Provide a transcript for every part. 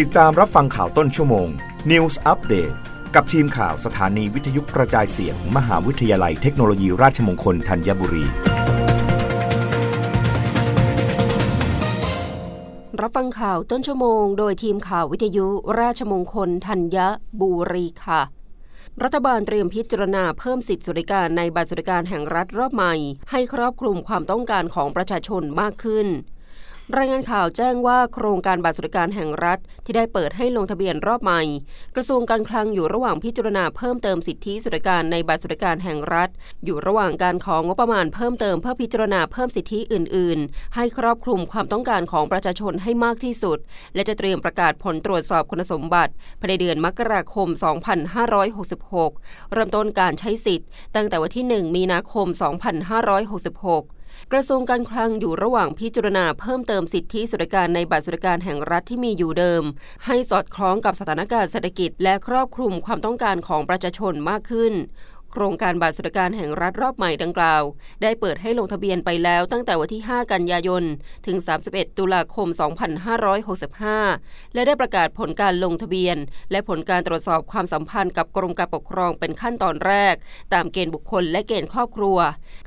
ติดตามรับฟังข่าวต้นชั่วโมง News Update กับทีมข่าวสถานีวิทยุกระจายเสียงมหาวิทยาลัยเทคโนโลยีราชมงคลธัญบุรี รับฟังข่าวต้นชั่วโมง โดยทีมข่าววิทยุราชมงคลธัญบุรีค่ะ รัฐบาลเตรียมพิจารณาเพิ่มสิทธิสวัสดิการในบัตรสวัสดิการแห่งรัฐรอบใหม่ ให้ครอบคลุมความต้องการของประชาชนมากขึ้น รายงานข่าวแจ้งว่าโครงการบัตรสวัสดิการแห่งรัฐ ที่ได้เปิดให้ลงทะเบียนรอบใหม่ กระทรวงการคลังอยู่ระหว่างพิจารณาเพิ่มเติมสิทธิสวัสดิการในบัตรสวัสดิการแห่งรัฐ อยู่ระหว่างการของงบประมาณเพิ่มเติมเพื่อพิจารณาเพิ่มสิทธิอื่น ๆ ให้ครอบคลุมความต้องการของประชาชนให้มากที่สุด และจะเตรียมประกาศผลตรวจสอบคุณสมบัติภายในเดือนมกราคม 2566 เริ่มต้นการใช้สิทธิ์ ตั้งแต่วันที่ 1 มีนาคม 2566 กระทรวงการคลังอยู่ระหว่างพิจารณาเพิ่มเติมสิทธิสวัสดิการในบัตรสวัสดิการแห่งรัฐที่มีอยู่เดิม ให้สอดคล้องกับสถานการณ์เศรษฐกิจ และครอบคลุมความต้องการของประชาชนมากขึ้น โครงการบัตรสวัสดิการแห่งรัฐรอบใหม่ดังกล่าว ได้เปิดให้ลงทะเบียนไปแล้วตั้งแต่วันที่ 5 กันยายน ถึง 31 ตุลาคม 2565 และได้ประกาศผลการลงทะเบียน และผลการตรวจสอบความสัมพันธ์กับกรมการปกครองเป็นขั้นตอนแรก ตามเกณฑ์บุคคลและเกณฑ์ครอบครัว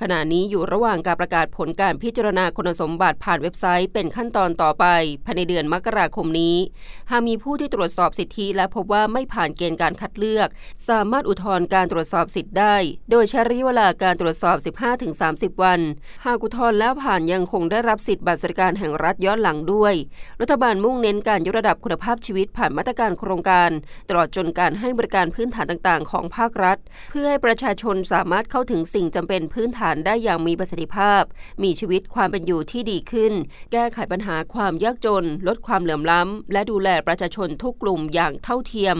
ขณะนี้อยู่ระหว่างการประกาศผลการพิจารณาคุณสมบัติผ่านเว็บไซต์เป็นขั้นตอนต่อไปภายในเดือนมกราคมนี้ หากมีผู้ที่ตรวจสอบสิทธิและพบว่าไม่ผ่านเกณฑ์การคัดเลือก สามารถอุทธรณ์การตรวจสอบสิทธิได้ โดยใช้ระยะเวลาการตรวจสอบ 15-30 วัน หากอุทธรณ์แล้วผ่านยังคงได้รับสิทธิ์บัตรสวัสดิการแห่งรัฐย้อนหลังด้วย รัฐบาลมุ่งเน้นการยกระดับคุณภาพชีวิตผ่านมาตรการโครงการ ตลอดจนการให้บริการพื้นฐานต่างๆ ของภาครัฐ เพื่อให้ประชาชนสามารถเข้าถึงสิ่งจำเป็นพื้นฐานได้อย่างมีประสิทธิภาพ มีชีวิตความเป็นอยู่ที่ดีขึ้น แก้ไขปัญหาความยากจน ลดความเหลื่อมล้ำและดูแลประชาชนทุกกลุ่มอย่างเท่าเทียม